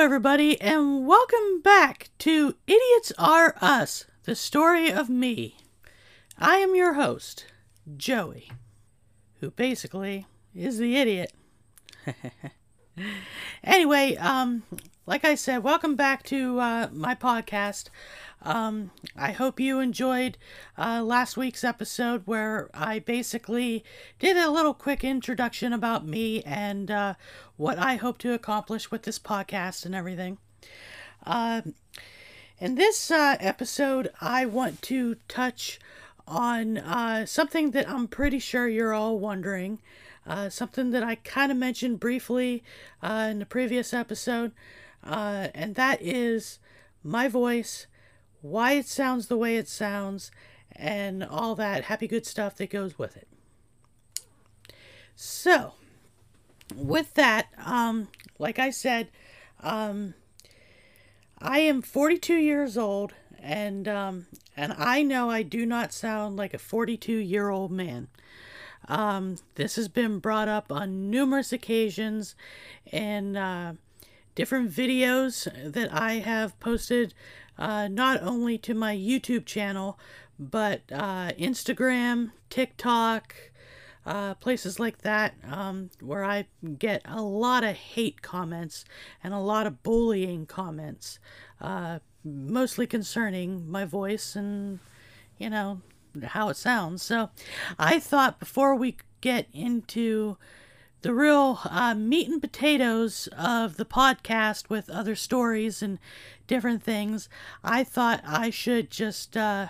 everybody, and welcome back to Idiots Are Us, the story of me. I am your host, Joey, who basically is the idiot. anyway, um, like I said, welcome back to uh, my podcast. Um, I hope you enjoyed uh, last week's episode where I basically did a little quick introduction about me and uh, what I hope to accomplish with this podcast and everything. Uh, in this uh, episode, I want to touch on uh, something that I'm pretty sure you're all wondering. Uh, something that I kind of mentioned briefly in the previous episode, and that is my voice why it sounds the way it sounds, and all that happy good stuff that goes with it. So, with that, um, like I said, um, I am 42 years old, and um, and I know I do not sound like a 42 year old man. Um, this has been brought up on numerous occasions in uh, different videos that I have posted uh, not only to my YouTube channel, but uh, Instagram, TikTok, uh, places like that, um, where I get a lot of hate comments and a lot of bullying comments, uh, mostly concerning my voice and, you know, how it sounds. So I thought before we get into the real uh, meat and potatoes of the podcast with other stories and different things, I thought I should just uh,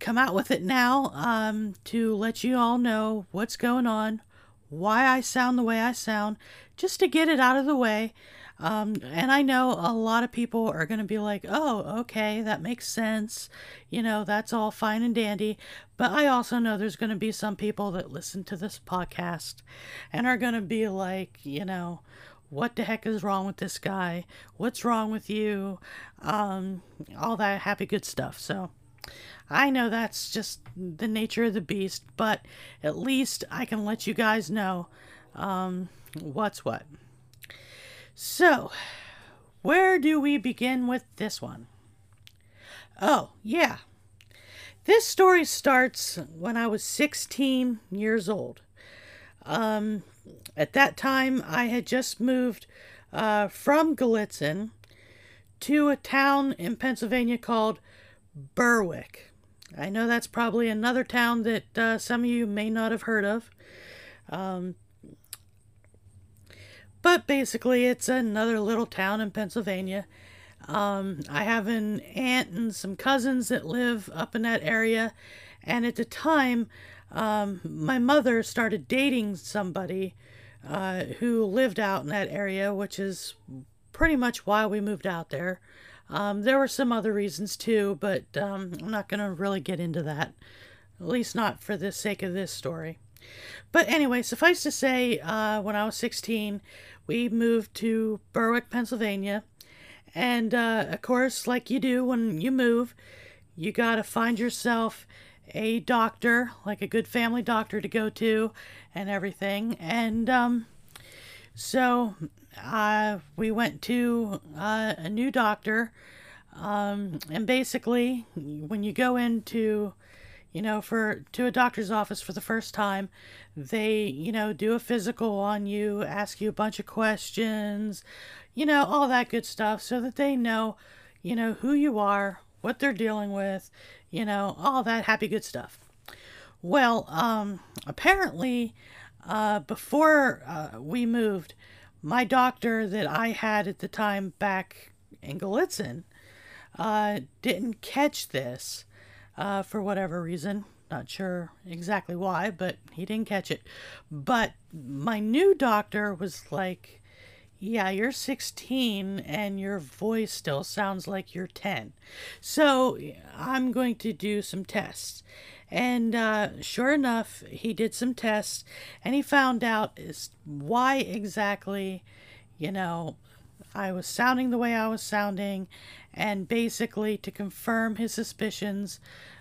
come out with it now um, to let you all know what's going on, why I sound the way I sound, just to get it out of the way. Um, and I know a lot of people are going to be like, oh, okay, that makes sense. You know, that's all fine and dandy. But I also know there's going to be some people that listen to this podcast and are going to be like, you know, what the heck is wrong with this guy? What's wrong with you? Um, all that happy good stuff. So I know that's just the nature of the beast, but at least I can let you guys know um, what's what. So, where do we begin with this one? Oh, yeah. This story starts when I was 16 years old. Um, at that time, I had just moved uh, from Gallitzin to a town in Pennsylvania called Berwick. I know that's probably another town that uh, some of you may not have heard of. Um, but basically, it's another little town in Pennsylvania. Um, I have an aunt and some cousins that live up in that area. And at the time, um, my mother started dating somebody uh, who lived out in that area, which is pretty much why we moved out there. Um, there were some other reasons too, but um, I'm not going to really get into that, at least not for the sake of this story. But anyway, suffice to say, uh, when I was 16, we moved to Berwick, Pennsylvania. And uh, of course, like you do when you move, you got to find yourself a doctor, like a good family doctor to go to and everything. And um, so uh, we went to uh, a new doctor. Um, and basically, when you go into, you know, for to a doctor's office for the first time, they, you know, do a physical on you, ask you a bunch of questions, you know, all that good stuff so that they know, you know, who you are, what they're dealing with, you know, all that happy good stuff. Well, um, apparently, uh, before uh, we moved, my doctor that I had at the time back in Gallitzin uh, didn't catch this uh, for whatever reason. Not sure exactly why, but he didn't catch it. But my new doctor was like, yeah, you're 16 and your voice still sounds like you're 10. So I'm going to do some tests. And uh, sure enough, he did some tests and he found out is why exactly, you know, I was sounding the way I was sounding. And basically, to confirm his suspicions,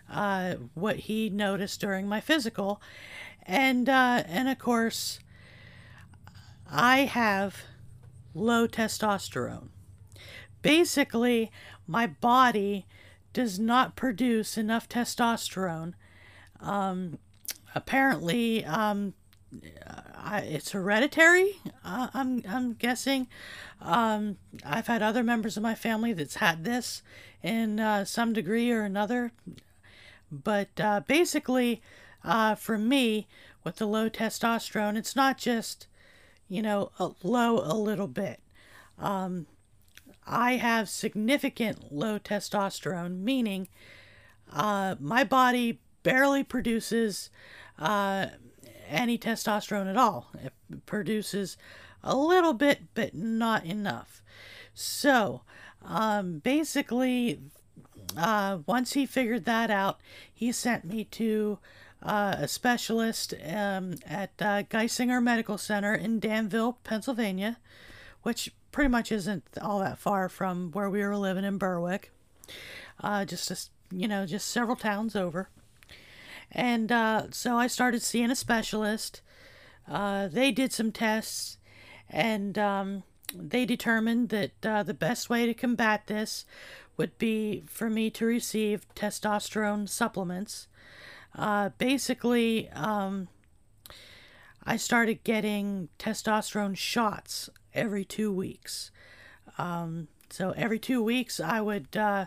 uh, what he noticed during my physical. And, uh, and of course, I have low testosterone. basically, my body does not produce enough testosterone. Um, apparently, um, I, it's hereditary. Uh, I'm I'm guessing. Um, I've had other members of my family that's had this in uh, some degree or another, but uh, basically, uh, for me, with the low testosterone, it's not just you know a low a little bit. Um, I have significant low testosterone, meaning uh, my body barely produces uh, any testosterone at all. It produces a little bit, but not enough. So, um, basically, uh, once he figured that out, he sent me to uh, a specialist um, at uh, Geisinger Medical Center in Danville, Pennsylvania, which pretty much isn't all that far from where we were living in Berwick. Uh, just, a, you know, just several towns over. And uh, so I started seeing a specialist. Uh, they did some tests, and um, they determined that uh, the best way to combat this would be for me to receive testosterone supplements. Uh, basically, um, I started getting testosterone shots every two weeks. Um, so every two weeks, I would uh,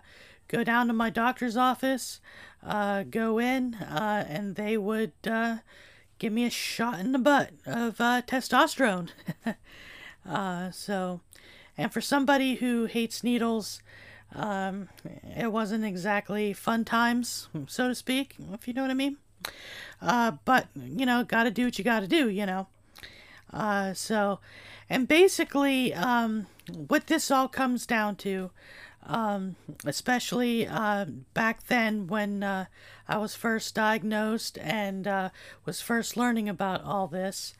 go down to my doctor's office, uh, go in, uh, and they would uh, give me a shot in the butt of uh, testosterone. Uh, so, and for somebody who hates needles, um, it wasn't exactly fun times, so to speak, if you know what I mean. Uh, but, you know, gotta do what you gotta do, you know. so, and basically, um, what this all comes down to um, especially uh, back then when uh, I was first diagnosed and uh, was first learning about all this.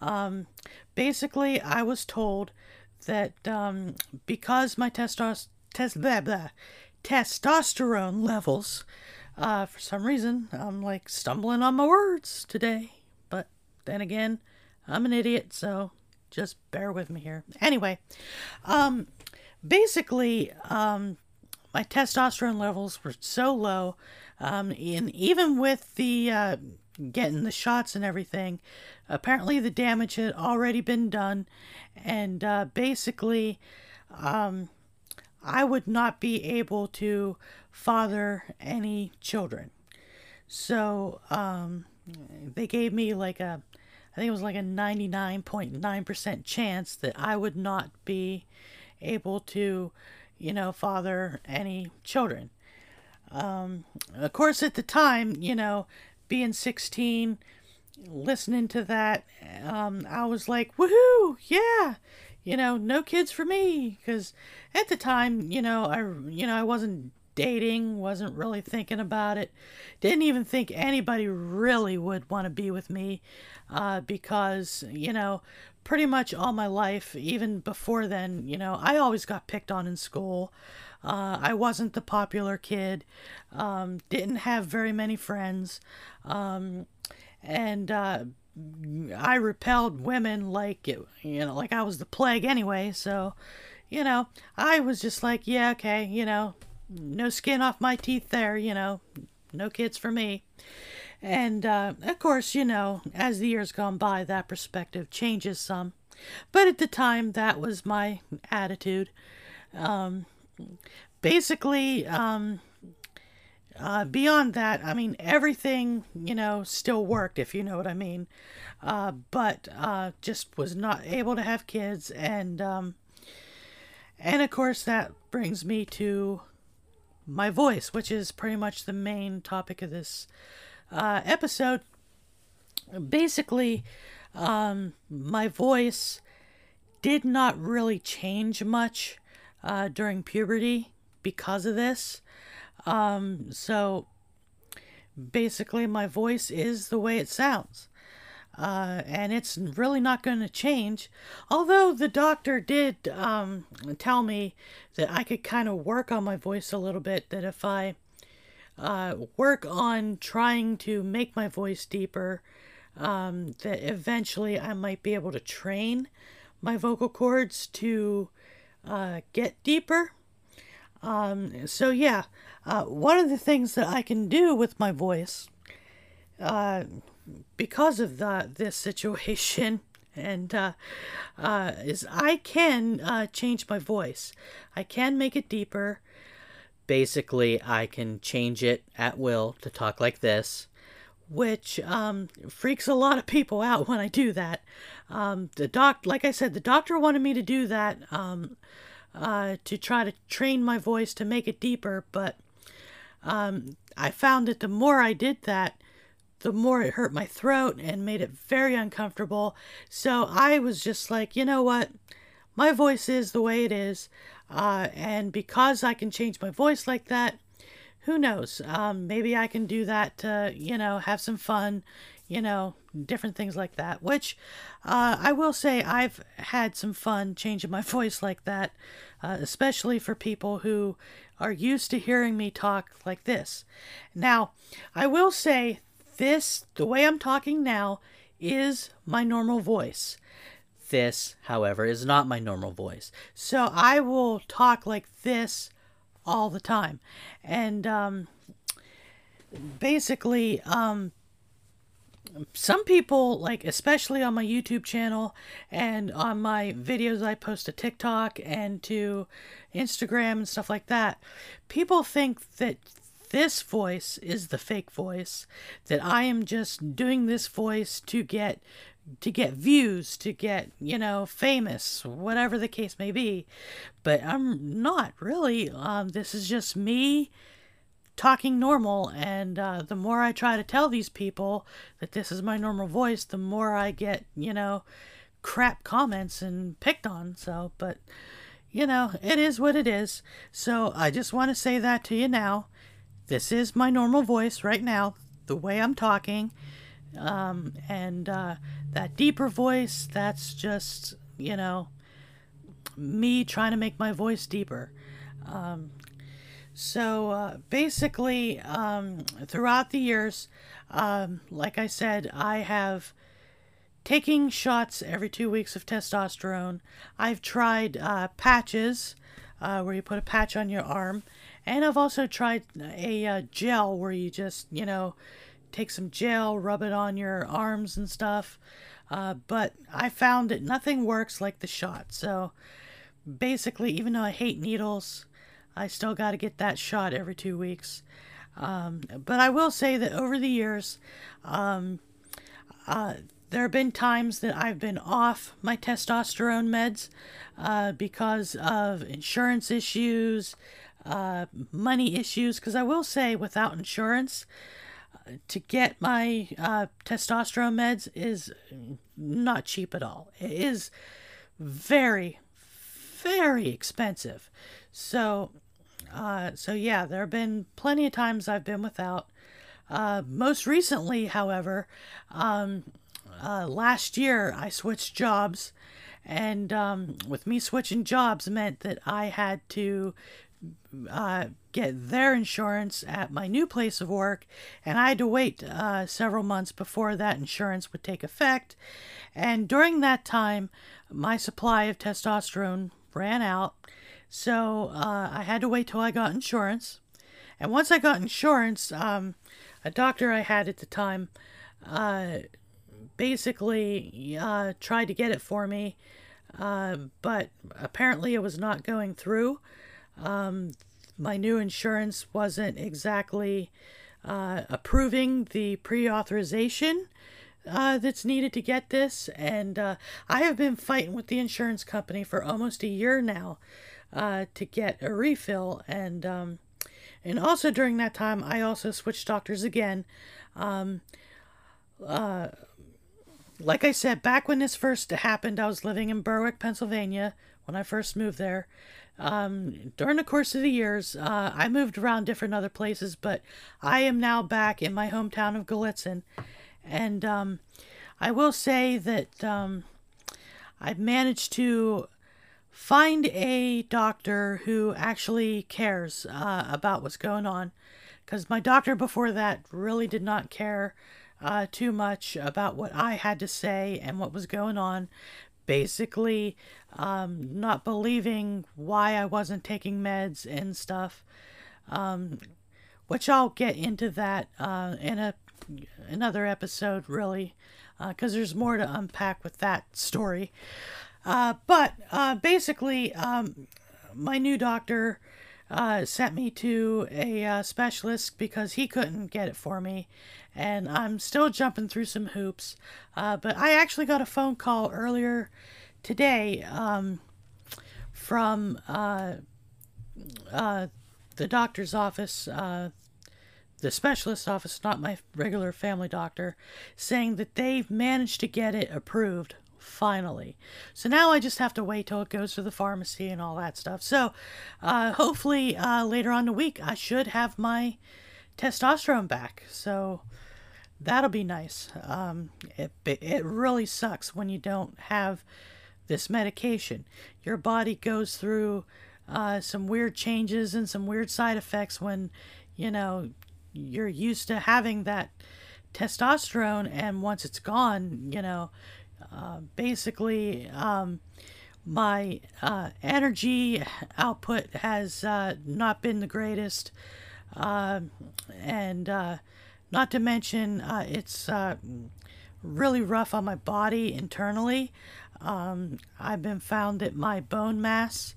Um, basically, I was told that um, because my testos- tes- blah, blah, testosterone levels, uh, for some reason, I'm like stumbling on my words today. But then again, I'm an idiot, so just bear with me here. Anyway, um, basically, um, my testosterone levels were so low, um, and even with the uh, getting the shots and everything, apparently the damage had already been done, and uh, basically, um, I would not be able to father any children. So um, they gave me like a, I think it was like a 99.9% chance that I would not be able to, you know, father any children. Um, of course, at the time, you know, being 16, listening to that, um, I was like, woohoo, yeah, you know, no kids for me. Because at the time, you know, I, you know, I wasn't dating, wasn't really thinking about it, didn't even think anybody really would want to be with me uh, because, you know, pretty much all my life, even before then, you know, I always got picked on in school. Uh, I wasn't the popular kid, um, didn't have very many friends, um, and uh, I repelled women like it, you know, like I was the plague anyway. So, you know, I was just like, yeah, okay, you know, no skin off my teeth there, you know, no kids for me. And uh, of course, you know, as the years gone by, that perspective changes some. But at the time, that was my attitude. Um, basically, um, uh, beyond that, I mean, everything, you know, still worked, if you know what I mean. Uh, but uh, just was not able to have kids. And, um, and of course, that brings me to my voice, which is pretty much the main topic of this uh, episode, basically, um, my voice did not really change much uh, during puberty because of this. Um, so basically, my voice is the way it sounds. Uh, and it's really not going to change. Although the doctor did um, tell me that I could kind of work on my voice a little bit, that if I uh, work on trying to make my voice deeper, um, that eventually I might be able to train my vocal cords to uh, get deeper. Um, so, yeah, uh, one of the things that I can do with my voice, uh, because of the, this situation, and uh, uh, is I can uh, change my voice. I can make it deeper. Basically, I can change it at will to talk like this which um, freaks a lot of people out when I do that. Um, the doc, like I said, the doctor wanted me to do that um, uh, to try to train my voice to make it deeper, but um, I found that the more I did that, the more it hurt my throat and made it very uncomfortable. So I was just like, you know what? My voice is the way it is. Uh, and because I can change my voice like that, who knows? Um, maybe I can do that to, you know, have some fun, you know, different things like that. Which uh, I will say I've had some fun changing my voice like that, uh, especially for people who are used to hearing me talk like this. Now, I will say this, the way I'm talking now, is my normal voice. This, however, is not my normal voice. So I will talk like this all the time. And um, basically, um, some people, like, especially on my YouTube channel and on my videos I post to TikTok and to Instagram and stuff like that, people think that this voice is the fake voice, that I am just doing this voice to get to get views, to get, you know, famous, whatever the case may be. But I'm not really. Um, this is just me talking normal. And uh, the more I try to tell these people that this is my normal voice, the more I get, you know, crap comments and picked on. So, but, you know, it is what it is. So I just want to say that to you now. This is my normal voice right now, the way I'm talking. Um, and uh, that deeper voice, that's just, you know, me trying to make my voice deeper. Um, so uh, basically, um, throughout the years, um, like I said, I have taking shots every two weeks of testosterone. I've tried uh, patches, uh, where you put a patch on your arm, and I've also tried a uh, gel where you just, you know, take some gel, rub it on your arms and stuff. Uh, but I found that nothing works like the shot. So basically, even though I hate needles, I still got to get that shot every two weeks. Um, but I will say that over the years, um, uh, there have been times that I've been off my testosterone meds uh, because of insurance issues, uh, money issues. Because I will say, without insurance, to get my uh, testosterone meds is not cheap at all. It is very, very expensive. So, uh, so yeah, there have been plenty of times I've been without. Uh, most recently, however, um, uh, last year I switched jobs, and um, with me switching jobs meant that I had to uh, get their insurance at my new place of work, and I had to wait uh, several months before that insurance would take effect. And during that time, my supply of testosterone ran out, so uh, I had to wait till I got insurance. And once I got insurance, um, a doctor I had at the time uh, basically uh, tried to get it for me, uh, but apparently it was not going through. Um, my new insurance wasn't exactly uh, approving the pre authorization uh, that's needed to get this. And uh, I have been fighting with the insurance company for almost a year now uh, to get a refill. And, um, and also during that time, I also switched doctors again. Um, uh, like I said, back when this first happened, I was living in Berwick, Pennsylvania when I first moved there. Um, during the course of the years, uh, I moved around different other places, but I am now back in my hometown of Gallitzin. And um, I will say that um, I've managed to find a doctor who actually cares uh, about what's going on. Because my doctor before that really did not care uh, too much about what I had to say and what was going on basically um, not believing why I wasn't taking meds and stuff. Um, which I'll get into that uh, in a another episode, really, because uh, there's more to unpack with that story. Uh, but uh, basically, um, my new doctor uh, sent me to a uh, specialist because he couldn't get it for me, and I'm still jumping through some hoops. Uh, but I actually got a phone call earlier today um, from uh, uh, the doctor's office, uh, the specialist office, not my regular family doctor, saying that they've managed to get it approved finally. So now I just have to wait till it goes to the pharmacy and all that stuff. So uh, hopefully uh, later on the week I should have my testosterone back. So that'll be nice. Um, it it really sucks when you don't have this medication. Your body goes through uh, some weird changes and some weird side effects when you know you're used to having that testosterone, and once it's gone, you know uh, basically, um, my uh, energy output has uh, not been the greatest. Um, and uh, not to mention, uh, it's really rough on my body internally. Um, I've been found that my bone mass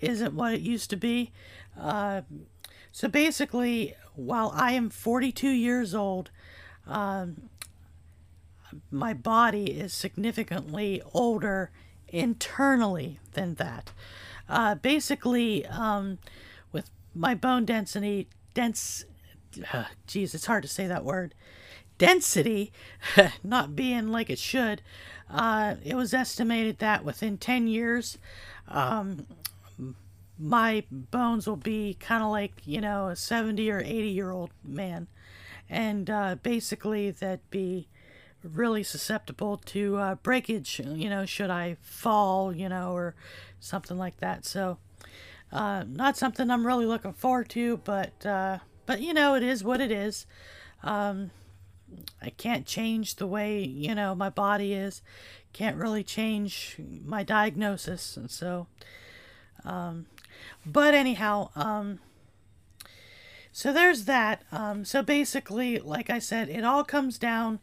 isn't what it used to be. so basically, while I am 42 years old, um, my body is significantly older internally than that. Uh, basically, um, with my bone density, dense, uh, geez, it's hard to say that word, density not being like it should, uh, it was estimated that within 10 years, um, my bones will be kind of like, you know, a 70 or 80 year old man. And uh, basically, that'd be really susceptible to uh, breakage, you know, should I fall, you know, or something like that. So, uh, not something I'm really looking forward to, but, uh, but you know, it is what it is. Um, I can't change the way, you know, my body is. Can't really change my diagnosis. And so, um, but anyhow, um, so there's that. Um, so basically, like I said, it all comes down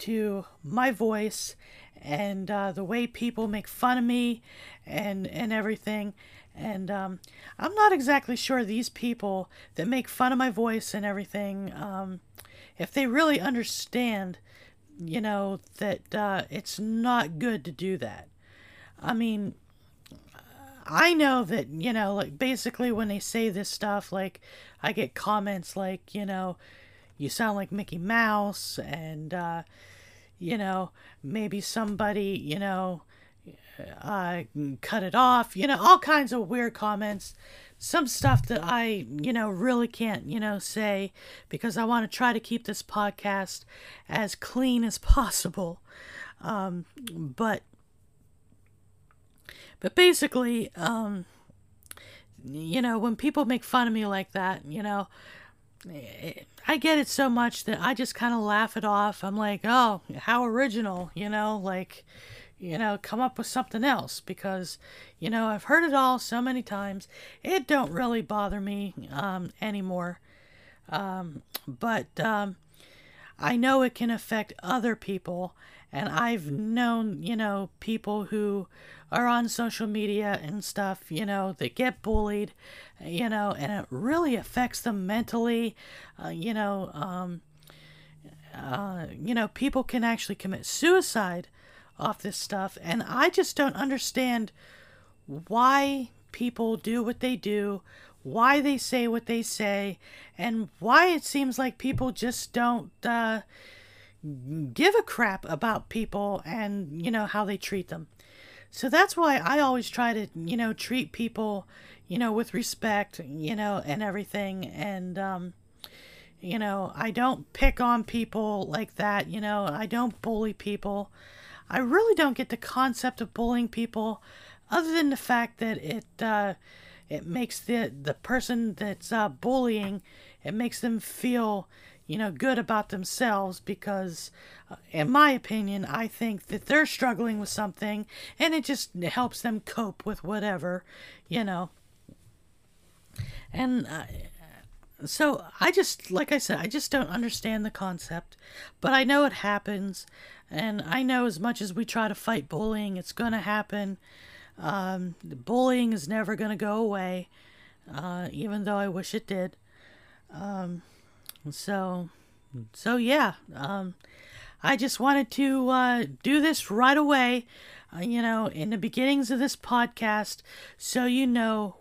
to my voice and uh, the way people make fun of me and and everything. And um, i'm not exactly sure these people that make fun of my voice and everything um, if they really understand you know that uh, it's not good to do that. I mean i know that you know like basically when they say this stuff like i get comments like you know you sound like Mickey Mouse, and uh, you know, maybe somebody, you know, uh, cut it off, you know, all kinds of weird comments. Some stuff that I, you know, really can't, you know, say because I want to try to keep this podcast as clean as possible. Um, but, but basically, um, you know, when people make fun of me like that, you know, I get it so much that I just kind of laugh it off. I'm like, oh, how original, you know, like, you know, come up with something else because, you know, I've heard it all so many times. It don't really bother me um, anymore. Um, but um, I know it can affect other people, and I've known, you know, people who are on social media and stuff, you know, that get bullied, you know, and it really affects them mentally. Uh, you know, um, uh, you know, people can actually commit suicide off this stuff, and I just don't understand why people do what they do, why they say what they say, and why it seems like people just don't uh, give a crap about people and you know how they treat them. So that's why I always try to, you know, treat people, you know, with respect, you know, and everything. And, um, you know, I don't pick on people like that, you know, I don't bully people. I really don't get the concept of bullying people other than the fact that it, uh, it makes the, the person that's uh, bullying, it makes them feel, you know, good about themselves because, uh, in my opinion, I think that they're struggling with something and it just helps them cope with whatever, you know. And uh, so I just, like I said, I just don't understand the concept, but I know it happens. And I know as much as we try to fight bullying, it's going to happen. Um, bullying is never going to go away, uh, even though I wish it did. Um, so, so yeah, um, I just wanted to uh, do this right away, uh, you know, in the beginnings of this podcast, so you know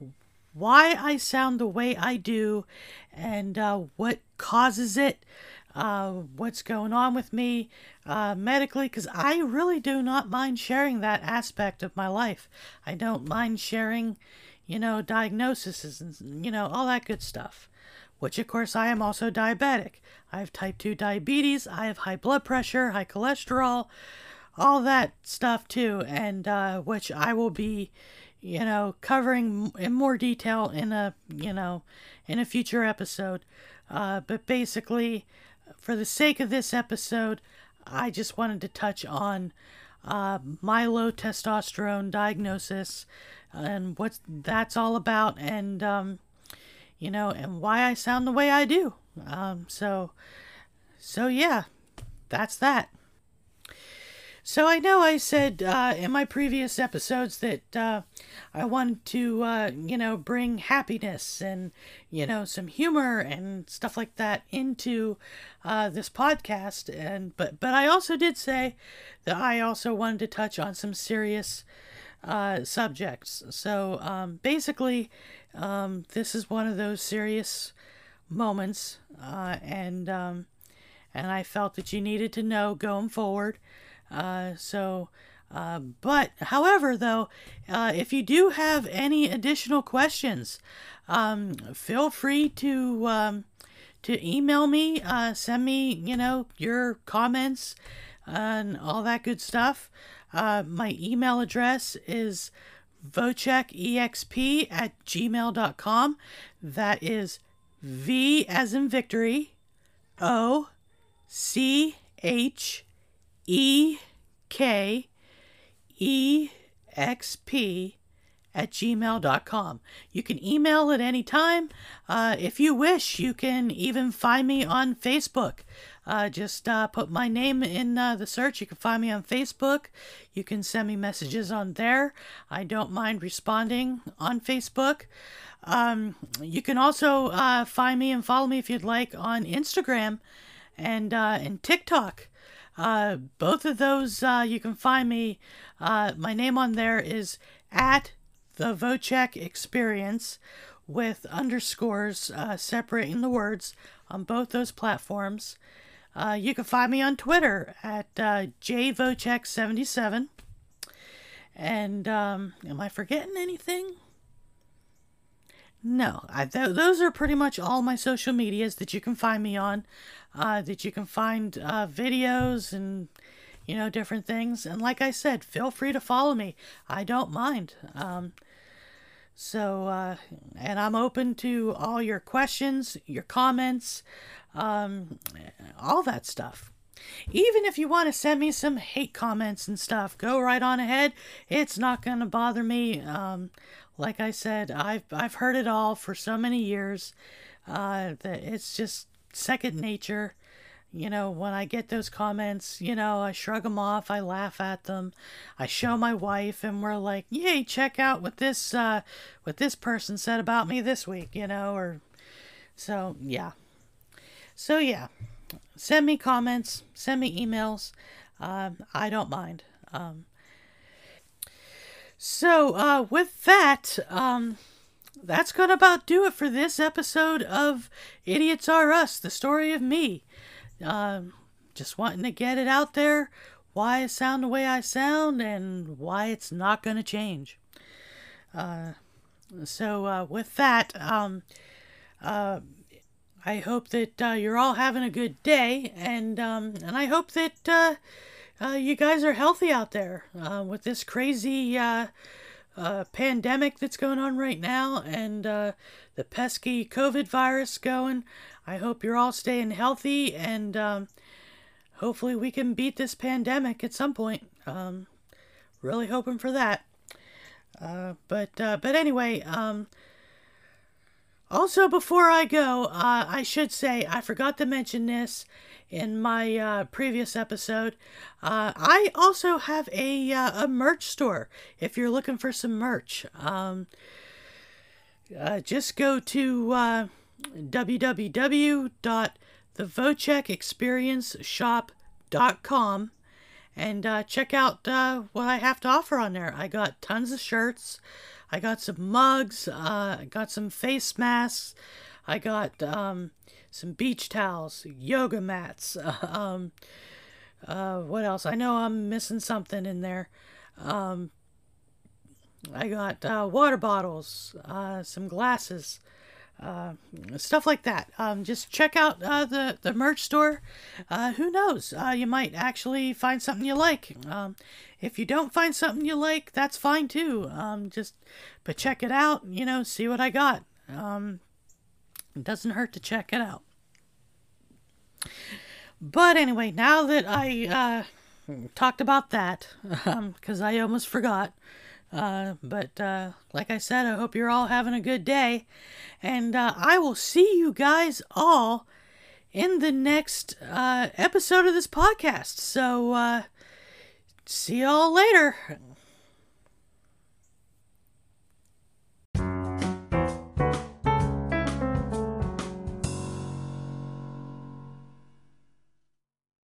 why I sound the way I do and uh, what causes it, uh, what's going on with me uh, medically, because I really do not mind sharing that aspect of my life. I don't mind sharing, you know, diagnoses and, you know, all that good stuff which of course I am also diabetic. I have type 2 diabetes, I have high blood pressure, high cholesterol, all that stuff too, and uh, which I will be, you know, covering in more detail in a, you know, in a future episode. Uh, but basically, for the sake of this episode, I just wanted to touch on uh, my low testosterone diagnosis and what that's all about, and um, you know, and why I sound the way I do. Um, so, so yeah, that's that. So I know I said uh, in my previous episodes that uh, I wanted to, uh, you know, bring happiness and, you know, some humor and stuff like that into uh, this podcast. And but but I also did say that I also wanted to touch on some serious uh, subjects. So um, basically, um, this is one of those serious moments, uh, and um, and I felt that you needed to know going forward. Uh, so, uh, but however, though, uh, if you do have any additional questions, um, feel free to um, to email me, uh, send me, you know, your comments and all that good stuff. Uh, my email address is vochekexp at gmail.com. That is V as in victory, O C H E K E X P at gmail.com. You can email at any time. Uh, if you wish, you can even find me on Facebook. Uh, just uh, put my name in uh, the search. You can find me on Facebook. You can send me messages on there. I don't mind responding on Facebook. Um, you can also uh, find me and follow me if you'd like on Instagram and uh, and TikTok. Uh, both of those uh, you can find me. Uh, my name on there is at the Vocek Experience with underscores uh, separating the words on both those platforms. Uh, you can find me on Twitter at uh, jvocek77. And um, am I forgetting anything? No, I, th- those are pretty much all my social medias that you can find me on. Uh, that you can find uh, videos and you know different things. And like I said, feel free to follow me. I don't mind. Um, so, uh, and I'm open to all your questions, your comments um, all that stuff. Even if you want to send me some hate comments and stuff, go right on ahead. It's not going to bother me. Um, like I said, I've I've heard it all for so many years uh, that it's just second nature. You know, when I get those comments, you know, I shrug them off, I laugh at them, I show my wife, and we're like, "Yay! Check out what this uh, what this person said about me this week," you know, or so yeah. So, yeah, send me comments, send me emails. Um, I don't mind. Um, so, uh, with that, um, that's going to about do it for this episode of Idiots Are Us, the story of me. Um, just wanting to get it out there why I sound the way I sound and why it's not going to change. Uh, so, uh, with that, um, uh, I hope that uh, you're all having a good day, and um, and I hope that uh, uh, you guys are healthy out there uh, with this crazy uh, uh, pandemic that's going on right now, and the pesky COVID virus going. I hope you're all staying healthy and um, hopefully we can beat this pandemic at some point. Um, really hoping for that. Uh, but uh, but anyway, um, also before I go, uh, I should say I forgot to mention this in my uh, previous episode. Uh, I also have a uh, a merch store. If you're looking for some merch, um, uh, just go to uh, www.thevocekexperienceshop.com and uh, check out what I have to offer on there. I got tons of shirts. I got some mugs. Uh, I got some face masks. I got um, some beach towels, yoga mats. um, uh, what else? I know I'm missing something in there. Um, I got uh, water bottles, uh, some glasses, uh, stuff like that. Um, just check out uh, the the merch store. Uh, who knows? Uh, you might actually find something you like. Um, if you don't find something you like, that's fine too. Um, just but check it out. You know, see what I got. Um, it doesn't hurt to check it out. But anyway, now that I uh, talked about that, because I almost forgot. Uh, but uh, like I said, I hope you're all having a good day. And uh, I will see you guys all in the next uh, episode of this podcast. So uh, see you all later.